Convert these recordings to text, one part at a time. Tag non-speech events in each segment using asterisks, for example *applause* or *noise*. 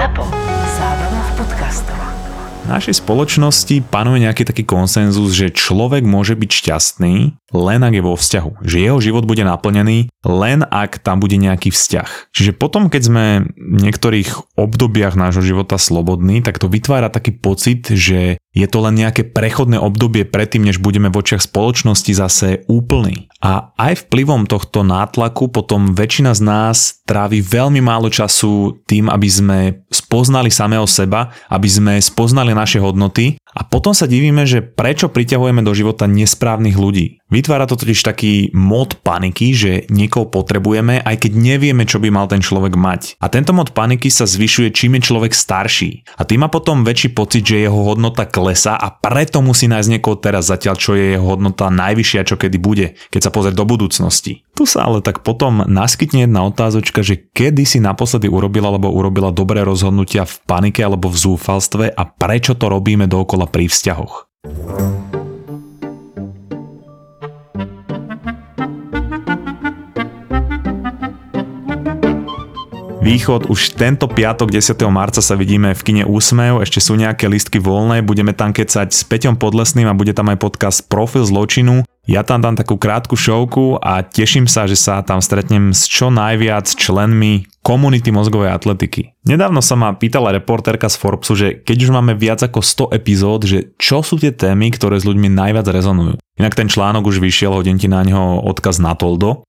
ZAPO. Zábrná v podcastov. V našej spoločnosti panuje nejaký taký konsenzus, že človek môže byť šťastný len ak je vo vzťahu. Že jeho život bude naplnený len ak tam bude nejaký vzťah. Čiže potom, keď sme v niektorých obdobiach nášho života slobodní, tak to vytvára taký pocit, že je to len nejaké prechodné obdobie predtým, než budeme v očiach spoločnosti zase úplný. A aj vplyvom tohto nátlaku potom väčšina z nás trávi veľmi málo času tým, aby sme spoznali samého seba, aby sme spoznali naše hodnoty a potom sa divíme, že prečo priťahujeme do života nesprávnych ľudí. Vytvára to totiž taký mod paniky, že niekoho potrebujeme, aj keď nevieme, čo by mal ten človek mať. A tento mod paniky sa zvyšuje, čím je človek starší. A tým má potom väčší pocit, že jeho hodnota klesá a preto musí nájsť niekoho teraz zatiaľ, čo je jeho hodnota najvyššia, čo kedy bude, keď sa pozrie do budúcnosti. Tu sa ale tak potom naskytne jedna otázočka, že kedy si naposledy urobila alebo urobila dobré rozhodnutia v panike alebo v zúfalstve a prečo to robíme dookola pri vzťahoch. Východ už tento piatok 10. marca sa vidíme v kine Úsmev, ešte sú nejaké listky voľné, budeme tam kecať s Peťom Podlesným a bude tam aj podcast Profil zločinu. Ja tam dám takú krátku šovku a teším sa, že sa tam stretnem s čo najviac členmi komunity mozgovej atletiky. Nedávno sa ma pýtala reportérka z Forbesu, že keď už máme viac ako 100 epizód, že čo sú tie témy, ktoré s ľuďmi najviac rezonujú. Inak ten článok už vyšiel, hodím ti na neho odkaz na Toldo.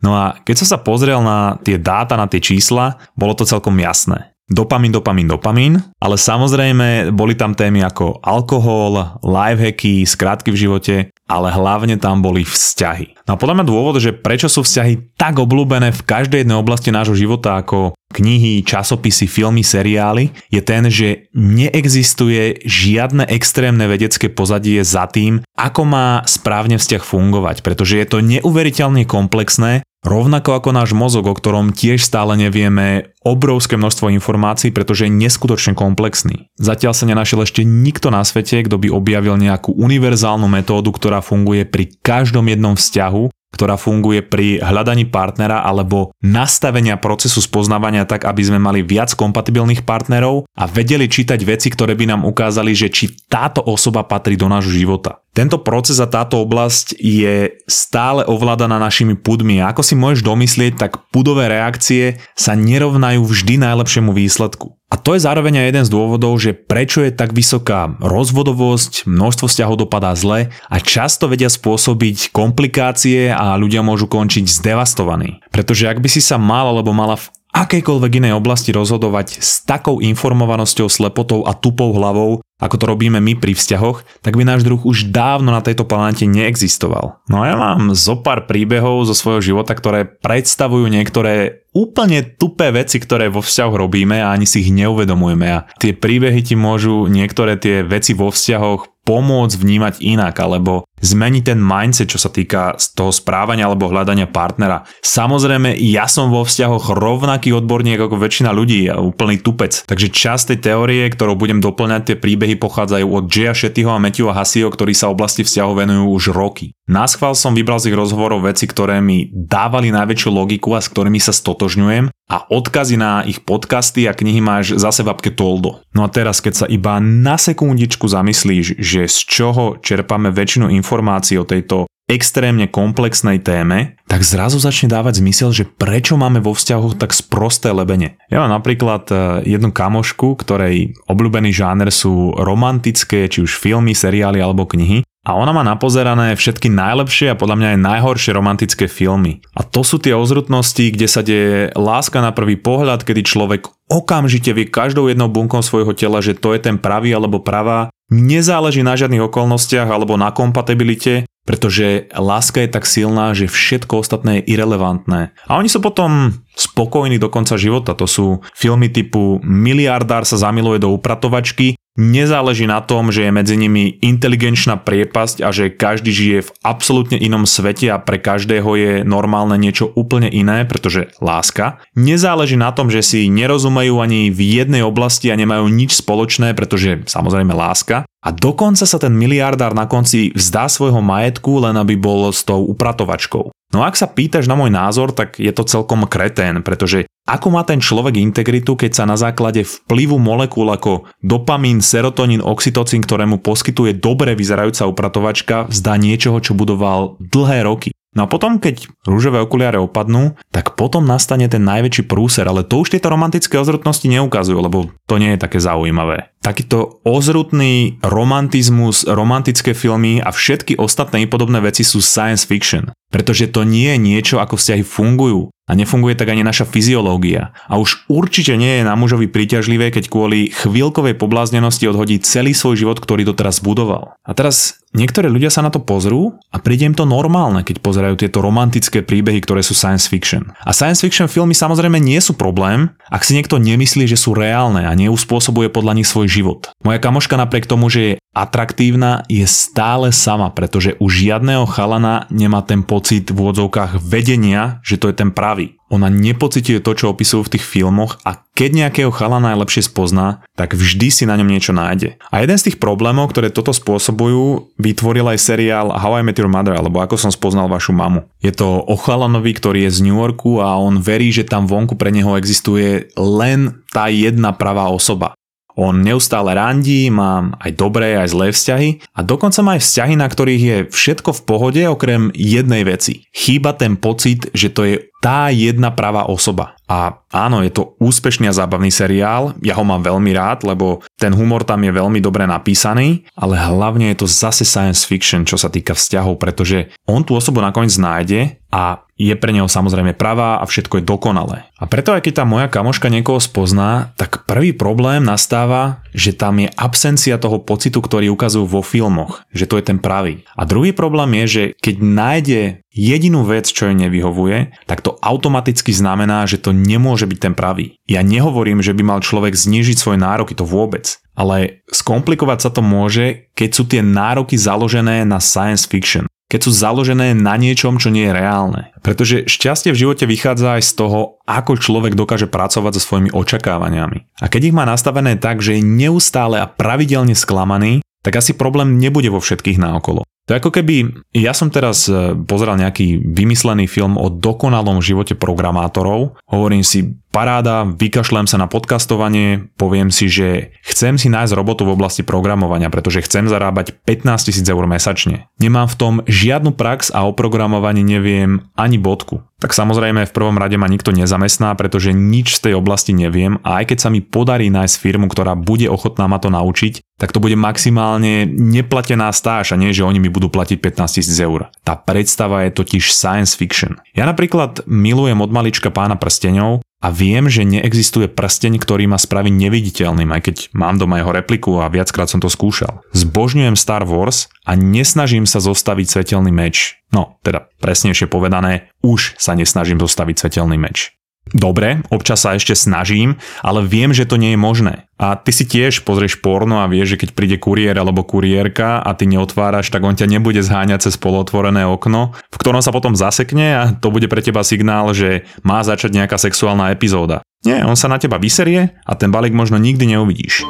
No a keď som sa pozrel na tie dáta, na tie čísla, bolo to celkom jasné. Dopamin, dopamin, dopamin, ale samozrejme boli tam témy ako alkohol, lifehacky, skrátky v živote, ale hlavne tam boli vzťahy. No a podľa mňa dôvod, že prečo sú vzťahy tak obľúbené v každej jednej oblasti nášho života ako knihy, časopisy, filmy, seriály, je ten, že neexistuje žiadne extrémne vedecké pozadie za tým, ako má správne vzťah fungovať, pretože je to neuveriteľne komplexné Rovnako ako náš mozog, o ktorom tiež stále nevieme obrovské množstvo informácií, pretože je neskutočne komplexný. Zatiaľ sa nenašiel ešte nikto na svete, kto by objavil nejakú univerzálnu metódu, ktorá funguje pri každom jednom vzťahu ktorá funguje pri hľadaní partnera alebo nastavenia procesu spoznávania tak, aby sme mali viac kompatibilných partnerov a vedeli čítať veci, ktoré by nám ukázali, že či táto osoba patrí do nášho života. Tento proces a táto oblasť je stále ovládaná našimi pudmi a ako si môžeš domyslieť, tak pudové reakcie sa nerovnajú vždy najlepšiemu výsledku. A to je zároveň aj jeden z dôvodov, že prečo je tak vysoká rozvodovosť, množstvo vzťahov dopadá zle a často vedia spôsobiť komplikácie a ľudia môžu končiť zdevastovaní. Pretože ak by si sa mal alebo mala v akejkoľvek inej oblasti rozhodovať s takou informovanosťou, slepotou a tupou hlavou, ako to robíme my pri vzťahoch, tak by náš druh už dávno na tejto planete neexistoval. No a ja mám zo pár príbehov zo svojho života, ktoré predstavujú niektoré úplne tupé veci, ktoré vo vzťahoch robíme a ani si ich neuvedomujeme. A tie príbehy ti môžu niektoré tie veci vo vzťahoch pomôcť vnímať inak alebo zmeniť ten mindset, čo sa týka toho správania alebo hľadania partnera. Samozrejme, ja som vo vzťahoch rovnaký odborník ako väčšina ľudí úplný tupec. Takže časť tej teórie, ktorou budem doplňať tie príbehy, pochádzajú od Jaya Shettyho a Matthewa Hasio, ktorí sa oblasti vzťahov venujú už roky. Na schvál som vybral z ich rozhovorov veci, ktoré mi dávali najväčšiu logiku a s ktorými sa stotožňujem a odkazy na ich podcasty a knihy máš zase v apke Toldo. No a teraz, keď sa iba na sekundičku zamyslíš, že z čoho čerpame väčšinu informácií o tejto extrémne komplexnej téme, tak zrazu začne dávať zmysel, že prečo máme vo vzťahoch tak sprosté lebene. Ja mám napríklad e, jednu kamošku, ktorej obľúbený žáner sú romantické, či už filmy, seriály alebo knihy a ona má napozerané všetky najlepšie a podľa mňa aj najhoršie romantické filmy. A to sú tie ozrutnosti, kde sa deje láska na prvý pohľad, kedy človek okamžite vie každou jednou bunkou svojho tela, že to je ten pravý alebo pravá. Nezáleží na žiadnych okolnostiach alebo na kompatibilite, pretože láska je tak silná, že všetko ostatné je irrelevantné. A oni sú potom spokojní do konca života. To sú filmy typu Miliardár sa zamiluje do upratovačky Nezáleží na tom, že je medzi nimi inteligenčná priepasť a že každý žije v absolútne inom svete a pre každého je normálne niečo úplne iné, pretože láska. Nezáleží na tom, že si nerozumejú ani v jednej oblasti a nemajú nič spoločné, pretože samozrejme láska. A dokonca sa ten miliardár na konci vzdá svojho majetku, len aby bol s tou upratovačkou. No ak sa pýtaš na môj názor, tak je to celkom kretén, pretože ako má ten človek integritu, keď sa na základe vplyvu molekúl ako dopamín, serotonín, oxytocín, ktorému poskytuje dobre vyzerajúca upratovačka, vzdá niečoho, čo budoval dlhé roky. No a potom, keď rúžové okuliare opadnú, tak potom nastane ten najväčší prúser, ale to už tieto romantické ozrutnosti neukazujú, lebo to nie je také zaujímavé. Takýto ozrutný romantizmus, romantické filmy a všetky ostatné podobné veci sú science fiction. Pretože to nie je niečo, ako vzťahy fungujú. A nefunguje tak ani naša fyziológia. A už určite nie je na mužovi príťažlivé, keď kvôli chvíľkovej pobláznenosti odhodí celý svoj život, ktorý doteraz budoval. A teraz niektorí ľudia sa na to pozrú a príde im to normálne, keď pozerajú tieto romantické príbehy, ktoré sú science fiction. A science fiction filmy samozrejme nie sú problém, ak si niekto nemyslí, že sú reálne a neuspôsobuje podľa nich svoj život. Moja kamoška napriek tomu, že je atraktívna, je stále sama, pretože u žiadneho chalana nemá ten pocit v úvodzovkách vedenia, že to je ten pravý. Ona nepocituje to, čo opisujú v tých filmoch a keď nejakého chalana najlepšie spozná, tak vždy si na ňom niečo nájde. A jeden z tých problémov, ktoré toto spôsobujú, vytvoril aj seriál How I Met Your Mother, alebo Ako som spoznal vašu mamu. Je to o chalanovi, ktorý je z New Yorku a on verí, že tam vonku pre neho existuje len tá jedna pravá osoba. On neustále randí, má aj dobré, aj zlé vzťahy a dokonca má aj vzťahy, na ktorých je všetko v pohode okrem jednej veci. Chýba ten pocit, že to je tá jedna pravá osoba. A áno, je to úspešný a zábavný seriál, ja ho mám veľmi rád, lebo ten humor tam je veľmi dobre napísaný, ale hlavne je to zase science fiction, čo sa týka vzťahov, pretože on tú osobu nakoniec nájde a je pre neho samozrejme pravá a všetko je dokonalé. A preto aj keď tá moja kamoška niekoho spozná, tak prvý problém nastáva, že tam je absencia toho pocitu, ktorý ukazujú vo filmoch, že to je ten pravý. A druhý problém je, že keď nájde jedinú vec, čo jej nevyhovuje, tak to automaticky znamená, že to nemôže byť ten pravý. Ja nehovorím, že by mal človek znižiť svoje nároky, to vôbec. Ale skomplikovať sa to môže, keď sú tie nároky založené na science fiction keď sú založené na niečom, čo nie je reálne. Pretože šťastie v živote vychádza aj z toho, ako človek dokáže pracovať so svojimi očakávaniami. A keď ich má nastavené tak, že je neustále a pravidelne sklamaný, tak asi problém nebude vo všetkých náokolo. To ako keby, ja som teraz e, pozeral nejaký vymyslený film o dokonalom živote programátorov. Hovorím si, paráda, vykašlem sa na podcastovanie, poviem si, že chcem si nájsť robotu v oblasti programovania, pretože chcem zarábať 15 000 eur mesačne. Nemám v tom žiadnu prax a o programovaní neviem ani bodku. Tak samozrejme v prvom rade ma nikto nezamestná, pretože nič z tej oblasti neviem a aj keď sa mi podarí nájsť firmu, ktorá bude ochotná ma to naučiť, tak to bude maximálne neplatená stáž a nie, že oni mi budú platiť 15 000 eur. Tá predstava je totiž science fiction. Ja napríklad milujem od malička pána prsteňov a viem, že neexistuje prsteň, ktorý ma spraví neviditeľným, aj keď mám doma jeho repliku a viackrát som to skúšal. Zbožňujem Star Wars a nesnažím sa zostaviť svetelný meč. No, teda presnejšie povedané, už sa nesnažím zostaviť svetelný meč. Dobre, občas sa ešte snažím, ale viem, že to nie je možné. A ty si tiež pozrieš porno a vieš, že keď príde kuriér alebo kuriérka a ty neotváraš, tak on ťa nebude zháňať cez polotvorené okno, v ktorom sa potom zasekne a to bude pre teba signál, že má začať nejaká sexuálna epizóda. Nie, on sa na teba vyserie a ten balík možno nikdy neuvidíš.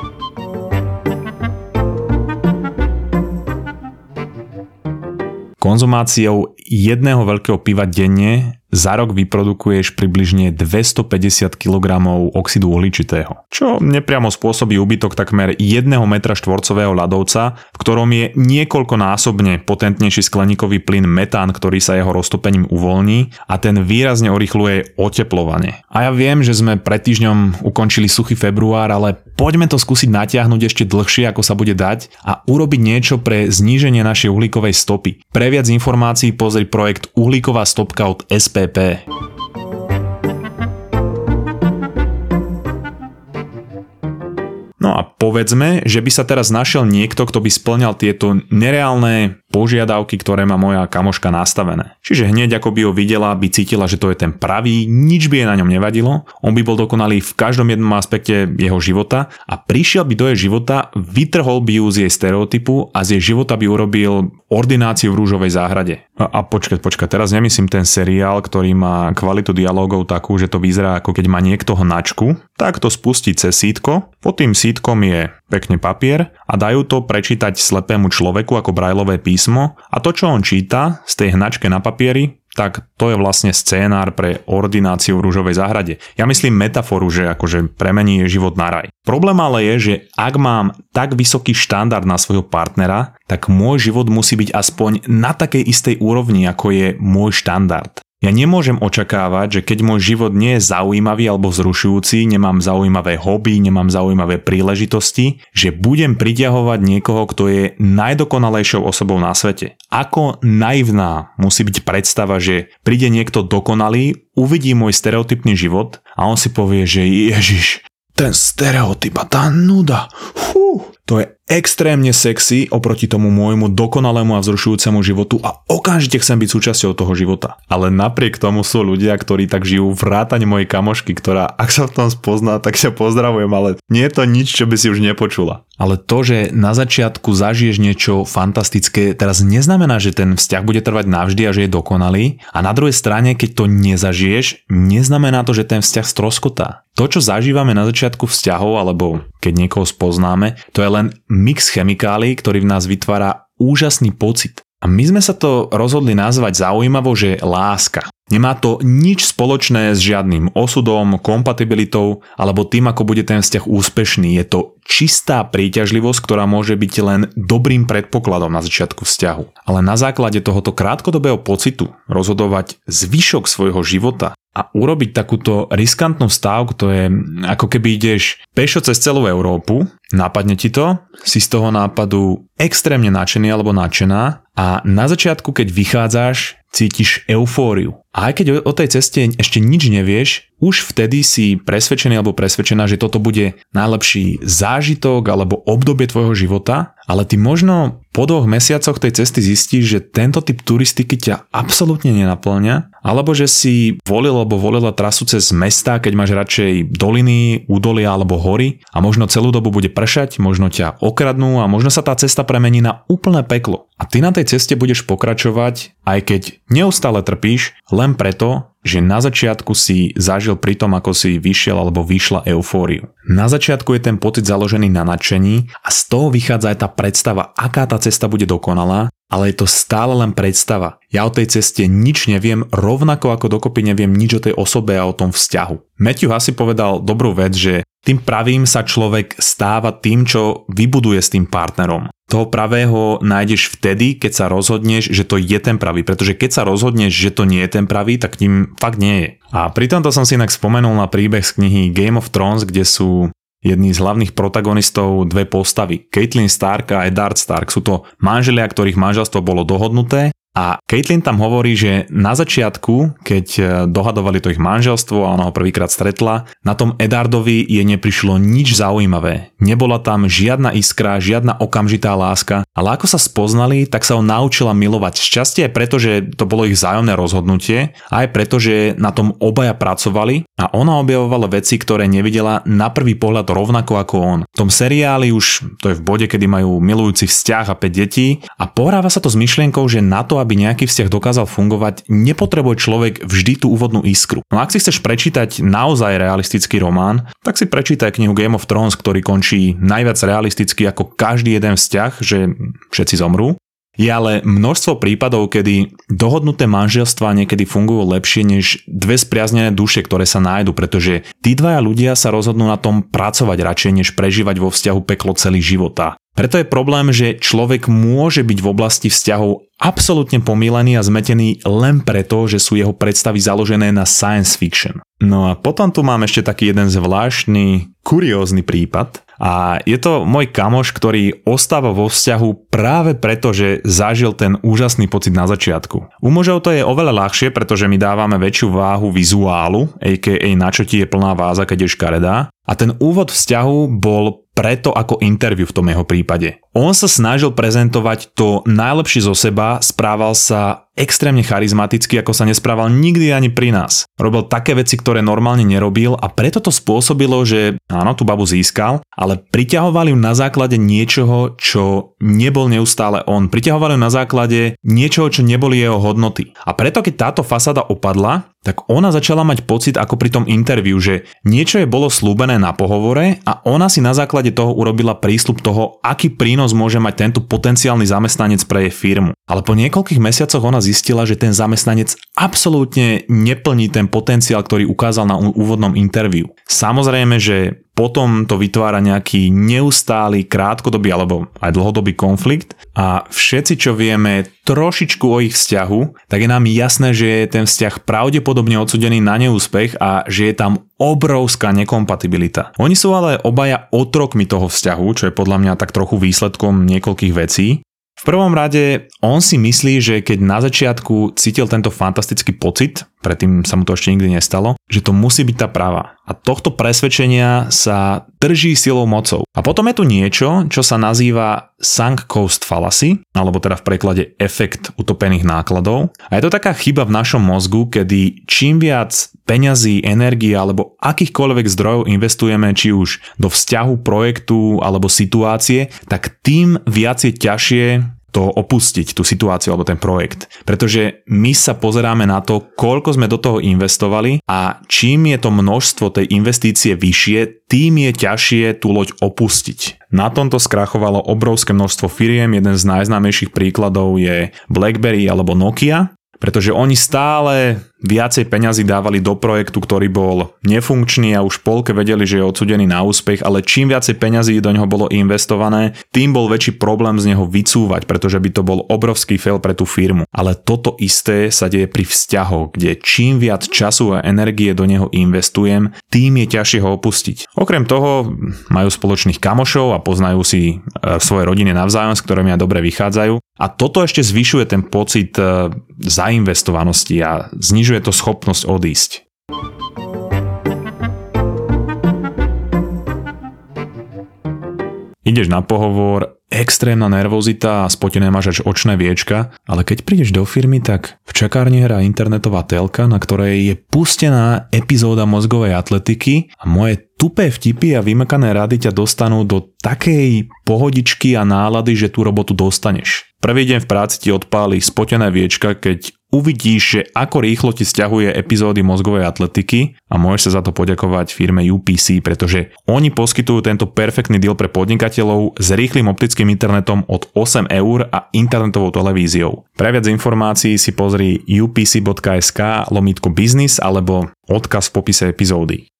Konzumáciou jedného veľkého piva denne za rok vyprodukuješ približne 250 kg oxidu uhličitého, čo nepriamo spôsobí úbytok takmer 1 metra štvorcového ľadovca, v ktorom je niekoľkonásobne potentnejší skleníkový plyn metán, ktorý sa jeho roztopením uvoľní a ten výrazne urychluje oteplovanie. A ja viem, že sme pred týždňom ukončili suchý február, ale poďme to skúsiť natiahnuť ešte dlhšie, ako sa bude dať a urobiť niečo pre zníženie našej uhlíkovej stopy. Pre viac informácií pozri projekt Uhlíková stopka od SP SPP. No a povedzme, že by sa teraz našiel niekto, kto by splňal tieto nereálne požiadavky, ktoré má moja kamoška nastavené. Čiže hneď ako by ho videla, by cítila, že to je ten pravý, nič by jej na ňom nevadilo, on by bol dokonalý v každom jednom aspekte jeho života a prišiel by do jej života, vytrhol by ju z jej stereotypu a z jej života by urobil ordináciu v rúžovej záhrade. A, a počkať, počkať, teraz nemyslím ten seriál, ktorý má kvalitu dialogov takú, že to vyzerá ako keď má niekto hnačku, tak to spustí cez sítko, pod tým sítkom je pekne papier a dajú to prečítať slepému človeku ako brajlové písmo a to, čo on číta z tej hnačke na papieri, tak to je vlastne scénár pre ordináciu v rúžovej záhrade. Ja myslím metaforu, že akože premení je život na raj. Problém ale je, že ak mám tak vysoký štandard na svojho partnera, tak môj život musí byť aspoň na takej istej úrovni, ako je môj štandard. Ja nemôžem očakávať, že keď môj život nie je zaujímavý alebo vzrušujúci, nemám zaujímavé hobby, nemám zaujímavé príležitosti, že budem priťahovať niekoho, kto je najdokonalejšou osobou na svete. Ako naivná musí byť predstava, že príde niekto dokonalý, uvidí môj stereotypný život a on si povie, že Ježiš, ten stereotyp a tá nuda. Fú, to je extrémne sexy oproti tomu môjmu dokonalému a vzrušujúcemu životu a okamžite chcem byť súčasťou toho života. Ale napriek tomu sú ľudia, ktorí tak žijú vrátane mojej kamošky, ktorá ak sa v tom spozná, tak sa pozdravujem, ale nie je to nič, čo by si už nepočula. Ale to, že na začiatku zažiješ niečo fantastické, teraz neznamená, že ten vzťah bude trvať navždy a že je dokonalý. A na druhej strane, keď to nezažiješ, neznamená to, že ten vzťah stroskotá. To, čo zažívame na začiatku vzťahov, alebo keď niekoho spoznáme, to je len mix chemikálií, ktorý v nás vytvára úžasný pocit. A my sme sa to rozhodli nazvať zaujímavo, že láska. Nemá to nič spoločné s žiadnym osudom, kompatibilitou alebo tým, ako bude ten vzťah úspešný. Je to čistá príťažlivosť, ktorá môže byť len dobrým predpokladom na začiatku vzťahu. Ale na základe tohoto krátkodobého pocitu rozhodovať zvyšok svojho života a urobiť takúto riskantnú stávku, to je ako keby ideš pešo cez celú Európu, napadne ti to, si z toho nápadu extrémne nadšený alebo nadšená a na začiatku, keď vychádzaš, cítiš eufóriu. A aj keď o tej ceste ešte nič nevieš, už vtedy si presvedčený alebo presvedčená, že toto bude najlepší zážitok alebo obdobie tvojho života, ale ty možno po dvoch mesiacoch tej cesty zistíš, že tento typ turistiky ťa absolútne nenaplňa, alebo že si volil alebo volila trasu cez mesta, keď máš radšej doliny, údolia alebo hory a možno celú dobu bude pršať, možno ťa okradnú a možno sa tá cesta premení na úplné peklo. A ty na tej ceste budeš pokračovať, aj keď neustále trpíš, len preto, že na začiatku si zažil pri tom, ako si vyšiel alebo vyšla eufóriu. Na začiatku je ten pocit založený na nadšení a z toho vychádza aj tá predstava, aká tá cesta bude dokonalá, ale je to stále len predstava. Ja o tej ceste nič neviem, rovnako ako dokopy neviem nič o tej osobe a o tom vzťahu. Matthew Hussey povedal dobrú vec, že tým pravým sa človek stáva tým, čo vybuduje s tým partnerom. Toho pravého nájdeš vtedy, keď sa rozhodneš, že to je ten pravý. Pretože keď sa rozhodneš, že to nie je ten pravý, tak tým fakt nie je. A pri tomto som si inak spomenul na príbeh z knihy Game of Thrones, kde sú jedný z hlavných protagonistov dve postavy. Caitlyn Stark a Eddard Stark sú to manželia, ktorých manželstvo bolo dohodnuté a Caitlyn tam hovorí, že na začiatku, keď e, dohadovali to ich manželstvo a ona ho prvýkrát stretla, na tom Edardovi jej neprišlo nič zaujímavé. Nebola tam žiadna iskra, žiadna okamžitá láska, ale ako sa spoznali, tak sa ho naučila milovať. Šťastie aj preto, že to bolo ich zájomné rozhodnutie, aj preto, že na tom obaja pracovali a ona objavovala veci, ktoré nevidela na prvý pohľad rovnako ako on. V tom seriáli už to je v bode, kedy majú milujúci vzťah a 5 detí a pohráva sa to s myšlienkou, že na to, aby nejaký vzťah dokázal fungovať, nepotrebuje človek vždy tú úvodnú iskru. No ak si chceš prečítať naozaj realistický román, tak si prečítaj knihu Game of Thrones, ktorý končí najviac realisticky ako každý jeden vzťah, že všetci zomrú. Je ale množstvo prípadov, kedy dohodnuté manželstva niekedy fungujú lepšie než dve spriaznené duše, ktoré sa nájdu, pretože tí dvaja ľudia sa rozhodnú na tom pracovať radšej, než prežívať vo vzťahu peklo celý života. Preto je problém, že človek môže byť v oblasti vzťahov absolútne pomílený a zmetený len preto, že sú jeho predstavy založené na science fiction. No a potom tu mám ešte taký jeden zvláštny, kuriózny prípad, a je to môj kamoš, ktorý ostáva vo vzťahu práve preto, že zažil ten úžasný pocit na začiatku. U mužov to je oveľa ľahšie, pretože my dávame väčšiu váhu vizuálu, a.k.a. na čo ti je plná váza, keď je škaredá. A ten úvod vzťahu bol preto ako interview v tom jeho prípade. On sa snažil prezentovať to najlepšie zo seba, správal sa extrémne charizmaticky, ako sa nesprával nikdy ani pri nás. Robil také veci, ktoré normálne nerobil a preto to spôsobilo, že áno, tú babu získal, ale priťahovali ju na základe niečoho, čo nebol neustále on. Priťahovali ju na základe niečoho, čo neboli jeho hodnoty. A preto, keď táto fasáda opadla, tak ona začala mať pocit ako pri tom interviu, že niečo je bolo slúbené na pohovore a ona si na základe toho urobila prísľub toho, aký prínos môže mať tento potenciálny zamestnanec pre jej firmu. Ale po niekoľkých mesiacoch ona zistila, že ten zamestnanec absolútne neplní ten potenciál, ktorý ukázal na úvodnom interviu. Samozrejme, že potom to vytvára nejaký neustály krátkodobý alebo aj dlhodobý konflikt a všetci, čo vieme trošičku o ich vzťahu, tak je nám jasné, že je ten vzťah pravdepodobne odsudený na neúspech a že je tam obrovská nekompatibilita. Oni sú ale obaja otrokmi toho vzťahu, čo je podľa mňa tak trochu výsledkom niekoľkých vecí. V prvom rade on si myslí, že keď na začiatku cítil tento fantastický pocit, predtým sa mu to ešte nikdy nestalo, že to musí byť tá práva. A tohto presvedčenia sa drží silou mocou. A potom je tu niečo, čo sa nazýva sunk cost fallacy, alebo teda v preklade efekt utopených nákladov. A je to taká chyba v našom mozgu, kedy čím viac peňazí, energie alebo akýchkoľvek zdrojov investujeme, či už do vzťahu, projektu alebo situácie, tak tým viac je ťažšie to opustiť, tú situáciu alebo ten projekt. Pretože my sa pozeráme na to, koľko sme do toho investovali a čím je to množstvo tej investície vyššie, tým je ťažšie tú loď opustiť. Na tomto skrachovalo obrovské množstvo firiem, jeden z najznámejších príkladov je BlackBerry alebo Nokia, pretože oni stále viacej peňazí dávali do projektu, ktorý bol nefunkčný a už polke vedeli, že je odsudený na úspech, ale čím viacej peňazí do neho bolo investované, tým bol väčší problém z neho vycúvať, pretože by to bol obrovský fail pre tú firmu. Ale toto isté sa deje pri vzťahoch, kde čím viac času a energie do neho investujem, tým je ťažšie ho opustiť. Okrem toho majú spoločných kamošov a poznajú si e, svoje rodiny navzájom, s ktorými aj dobre vychádzajú. A toto ešte zvyšuje ten pocit e, zainvestovanosti a znižuje znižuje to schopnosť odísť. Ideš na pohovor, extrémna nervozita a spotené máš až očné viečka, ale keď prídeš do firmy, tak v čakárni hrá internetová telka, na ktorej je pustená epizóda mozgovej atletiky a moje tupé vtipy a vymakané rady ťa dostanú do takej pohodičky a nálady, že tú robotu dostaneš. Prvý deň v práci ti odpáli spotené viečka, keď uvidíš, že ako rýchlo ti stiahuje epizódy mozgovej atletiky a môžeš sa za to poďakovať firme UPC, pretože oni poskytujú tento perfektný deal pre podnikateľov s rýchlým optickým internetom od 8 eur a internetovou televíziou. Pre viac informácií si pozri upc.sk lomitko business alebo odkaz v popise epizódy.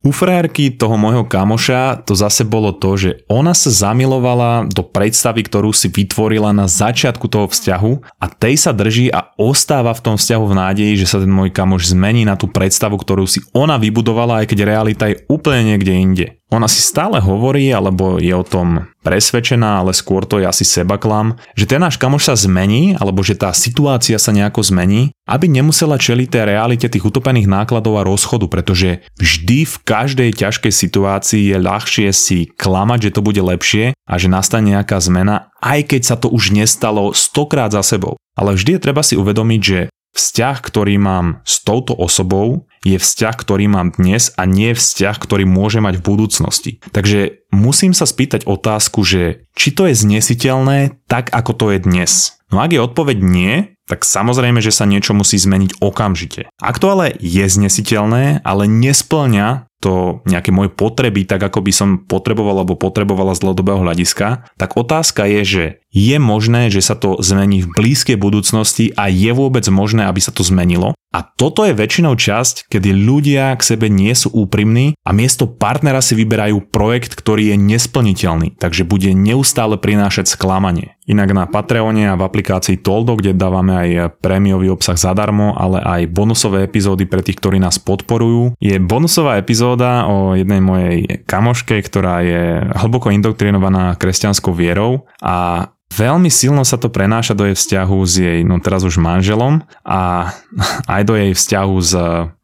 U frérky toho môjho kamoša to zase bolo to, že ona sa zamilovala do predstavy, ktorú si vytvorila na začiatku toho vzťahu a tej sa drží a ostáva v tom vzťahu v nádeji, že sa ten môj kamoš zmení na tú predstavu, ktorú si ona vybudovala, aj keď realita je úplne niekde inde. Ona si stále hovorí, alebo je o tom presvedčená, ale skôr to je asi sebaklam, že ten náš kamoš sa zmení, alebo že tá situácia sa nejako zmení, aby nemusela čeliť tej realite tých utopených nákladov a rozchodu, pretože vždy v každej ťažkej situácii je ľahšie si klamať, že to bude lepšie a že nastane nejaká zmena, aj keď sa to už nestalo stokrát za sebou. Ale vždy je treba si uvedomiť, že Vzťah, ktorý mám s touto osobou, je vzťah, ktorý mám dnes a nie vzťah, ktorý môže mať v budúcnosti. Takže musím sa spýtať otázku, že či to je znesiteľné tak, ako to je dnes. No ak je odpoveď nie, tak samozrejme, že sa niečo musí zmeniť okamžite. Ak to ale je znesiteľné, ale nesplňa to nejaké moje potreby, tak ako by som potreboval alebo potrebovala z dlhodobého hľadiska, tak otázka je, že je možné, že sa to zmení v blízkej budúcnosti a je vôbec možné, aby sa to zmenilo? A toto je väčšinou časť, kedy ľudia k sebe nie sú úprimní a miesto partnera si vyberajú projekt, ktorý je nesplniteľný, takže bude neustále prinášať sklamanie. Inak na Patreone a v aplikácii Toldo, kde dávame aj prémiový obsah zadarmo, ale aj bonusové epizódy pre tých, ktorí nás podporujú, je bonusová epizóda o jednej mojej kamoške, ktorá je hlboko indoktrinovaná kresťanskou vierou a Veľmi silno sa to prenáša do jej vzťahu s jej, no teraz už manželom a *laughs* aj do jej vzťahu s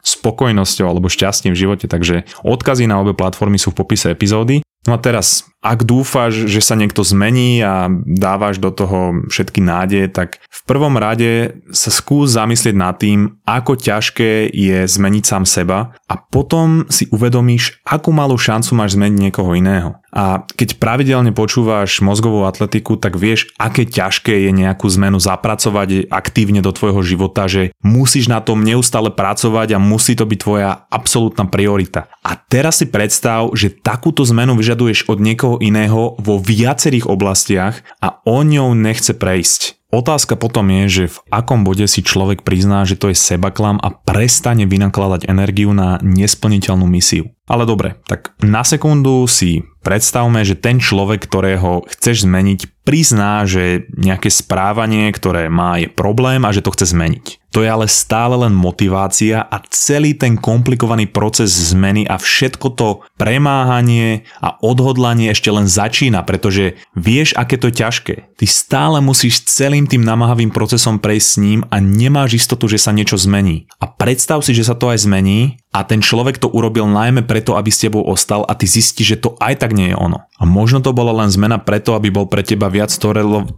spokojnosťou alebo šťastím v živote, takže odkazy na obe platformy sú v popise epizódy. No a teraz ak dúfaš, že sa niekto zmení a dávaš do toho všetky nádeje, tak v prvom rade sa skús zamyslieť nad tým, ako ťažké je zmeniť sám seba a potom si uvedomíš, akú malú šancu máš zmeniť niekoho iného. A keď pravidelne počúvaš mozgovú atletiku, tak vieš, aké ťažké je nejakú zmenu zapracovať aktívne do tvojho života, že musíš na tom neustále pracovať a musí to byť tvoja absolútna priorita. A teraz si predstav, že takúto zmenu vyžaduješ od niekoho iného vo viacerých oblastiach a on ňou nechce prejsť. Otázka potom je, že v akom bode si človek prizná, že to je sebaklam a prestane vynakladať energiu na nesplniteľnú misiu. Ale dobre, tak na sekundu si predstavme, že ten človek, ktorého chceš zmeniť, prizná, že nejaké správanie, ktoré má, je problém a že to chce zmeniť. To je ale stále len motivácia a celý ten komplikovaný proces zmeny a všetko to premáhanie a odhodlanie ešte len začína, pretože vieš, aké to je ťažké. Ty stále musíš celým tým namáhavým procesom prejsť s ním a nemáš istotu, že sa niečo zmení. A predstav si, že sa to aj zmení a ten človek to urobil najmä preto, aby s tebou ostal a ty zistíš, že to aj tak nie je ono. A možno to bola len zmena preto, aby bol pre teba viac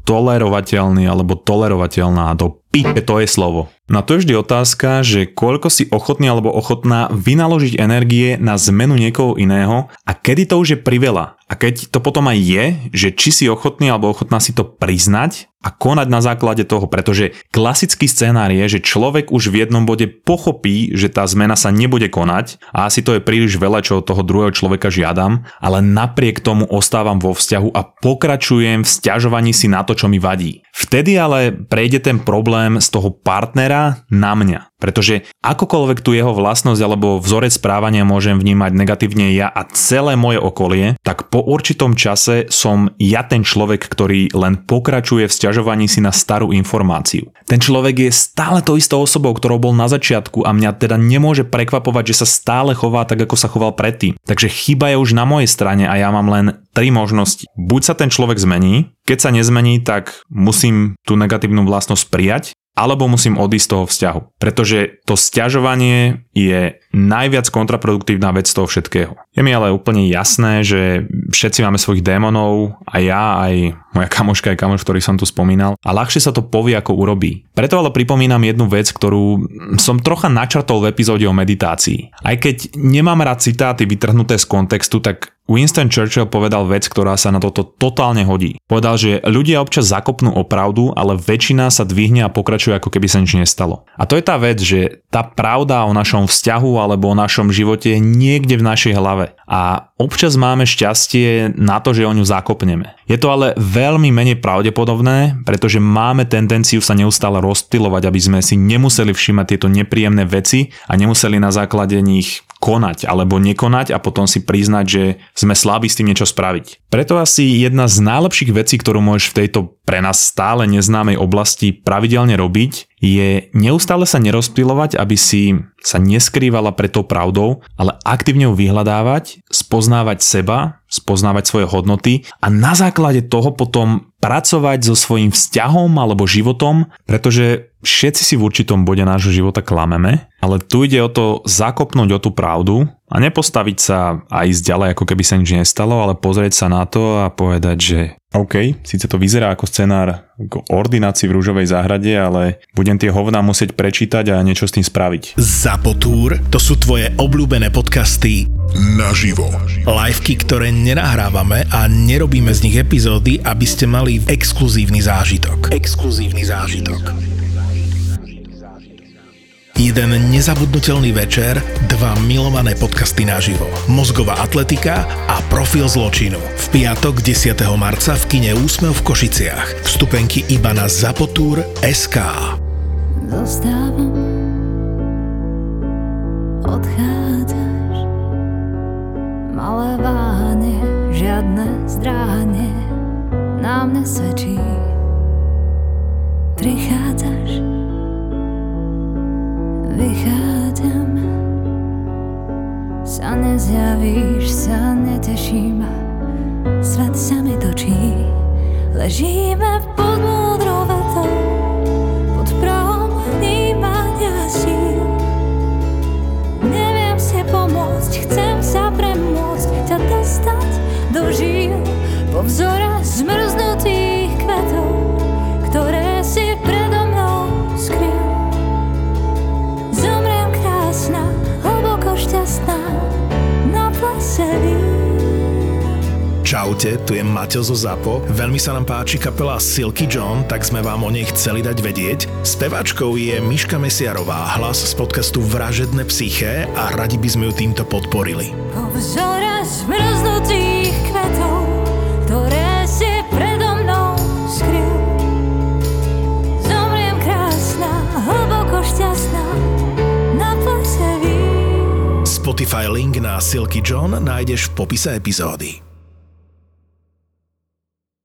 tolerovateľný alebo tolerovateľná. Do pipe to je slovo. No to je vždy otázka, že koľko si ochotný alebo ochotná vynaložiť energie na zmenu niekoho iného a kedy to už je priveľa. A keď to potom aj je, že či si ochotný alebo ochotná si to priznať a konať na základe toho, pretože klasický scenár je, že človek už v jednom bode pochopí, že tá zmena sa nebude konať a asi to je príliš veľa, čo od toho druhého človeka žiadam, ale napriek tomu ostávam vo vzťahu a pokračujem v stiažovaní si na to, čo mi vadí. Vtedy ale prejde ten problém z toho partnera na mňa. Pretože akokoľvek tu jeho vlastnosť alebo vzorec správania môžem vnímať negatívne ja a celé moje okolie, tak po určitom čase som ja ten človek, ktorý len pokračuje v stiažovaní si na starú informáciu. Ten človek je stále to istou osobou, ktorou bol na začiatku a mňa teda nemôže prekvapovať, že sa stále chová tak, ako sa choval predtým. Takže chyba je už na mojej strane a ja mám len tri možnosti. Buď sa ten človek zmení, keď sa nezmení, tak musím tú negatívnu vlastnosť prijať alebo musím odísť z toho vzťahu. Pretože to stiažovanie je najviac kontraproduktívna vec toho všetkého. Je mi ale úplne jasné, že všetci máme svojich démonov, a ja, aj moja kamoška, aj kamoš, ktorý som tu spomínal, a ľahšie sa to povie, ako urobí. Preto ale pripomínam jednu vec, ktorú som trocha načrtol v epizóde o meditácii. Aj keď nemám rád citáty vytrhnuté z kontextu, tak Winston Churchill povedal vec, ktorá sa na toto totálne hodí. Povedal, že ľudia občas zakopnú opravdu, ale väčšina sa dvihne a pokračuje ako keby sa nič nestalo. A to je tá vec, že tá pravda o našom vzťahu alebo o našom živote je niekde v našej hlave. A občas máme šťastie na to, že o ňu zakopneme. Je to ale veľmi menej pravdepodobné, pretože máme tendenciu sa neustále rozptilovať, aby sme si nemuseli všímať tieto nepríjemné veci a nemuseli na základe nich konať alebo nekonať a potom si priznať, že sme slabí s tým niečo spraviť. Preto asi jedna z najlepších vecí, ktorú môžeš v tejto pre nás stále neznámej oblasti pravidelne robiť, je neustále sa nerozptýlovať, aby si sa neskrývala pred tou pravdou, ale aktívne ju vyhľadávať, spoznávať seba, spoznávať svoje hodnoty a na základe toho potom pracovať so svojím vzťahom alebo životom, pretože všetci si v určitom bode nášho života klameme, ale tu ide o to zakopnúť o tú pravdu a nepostaviť sa a ísť ďalej, ako keby sa nič nestalo, ale pozrieť sa na to a povedať, že OK, síce to vyzerá ako scenár k ordinácii v rúžovej záhrade, ale budem tie hovná musieť prečítať a niečo s tým spraviť. Zapotúr, to sú tvoje obľúbené podcasty naživo. Liveky, ktoré nenahrávame a nerobíme z nich epizódy, aby ste mali exkluzívny zážitok. Exkluzívny zážitok. Jeden nezabudnutelný večer, dva milované podcasty naživo. Mozgová atletika a profil zločinu. V piatok 10. marca v kine Úsmev v Košiciach. Vstupenky iba na Zapotúr SK. Zostávam, odchádzaš, malé váhanie, žiadne zdráhanie, na mne svedčí. Prichádzaš, vychádzam Sa nezjavíš, sa neteším Svet sa mi točí. Ležíme pod múdrou vetou Pod prahom vnímania síl. Neviem si pomôcť, chcem sa premôcť Ťa dostať do žíl Po vzore zmrznutých kvetov Ktoré si predo mnou skryl Čau Čaute, tu je Maťo zo ZAPO. Veľmi sa nám páči kapela Silky John, tak sme vám o nej chceli dať vedieť. Speváčkou je Miška Mesiarová, hlas z podcastu Vražedné psyché a radi by sme ju týmto podporili. Po vzore zmrznutých kvetov, šťastná, na. Spotify link na Silky John nájdeš v popise epizódy.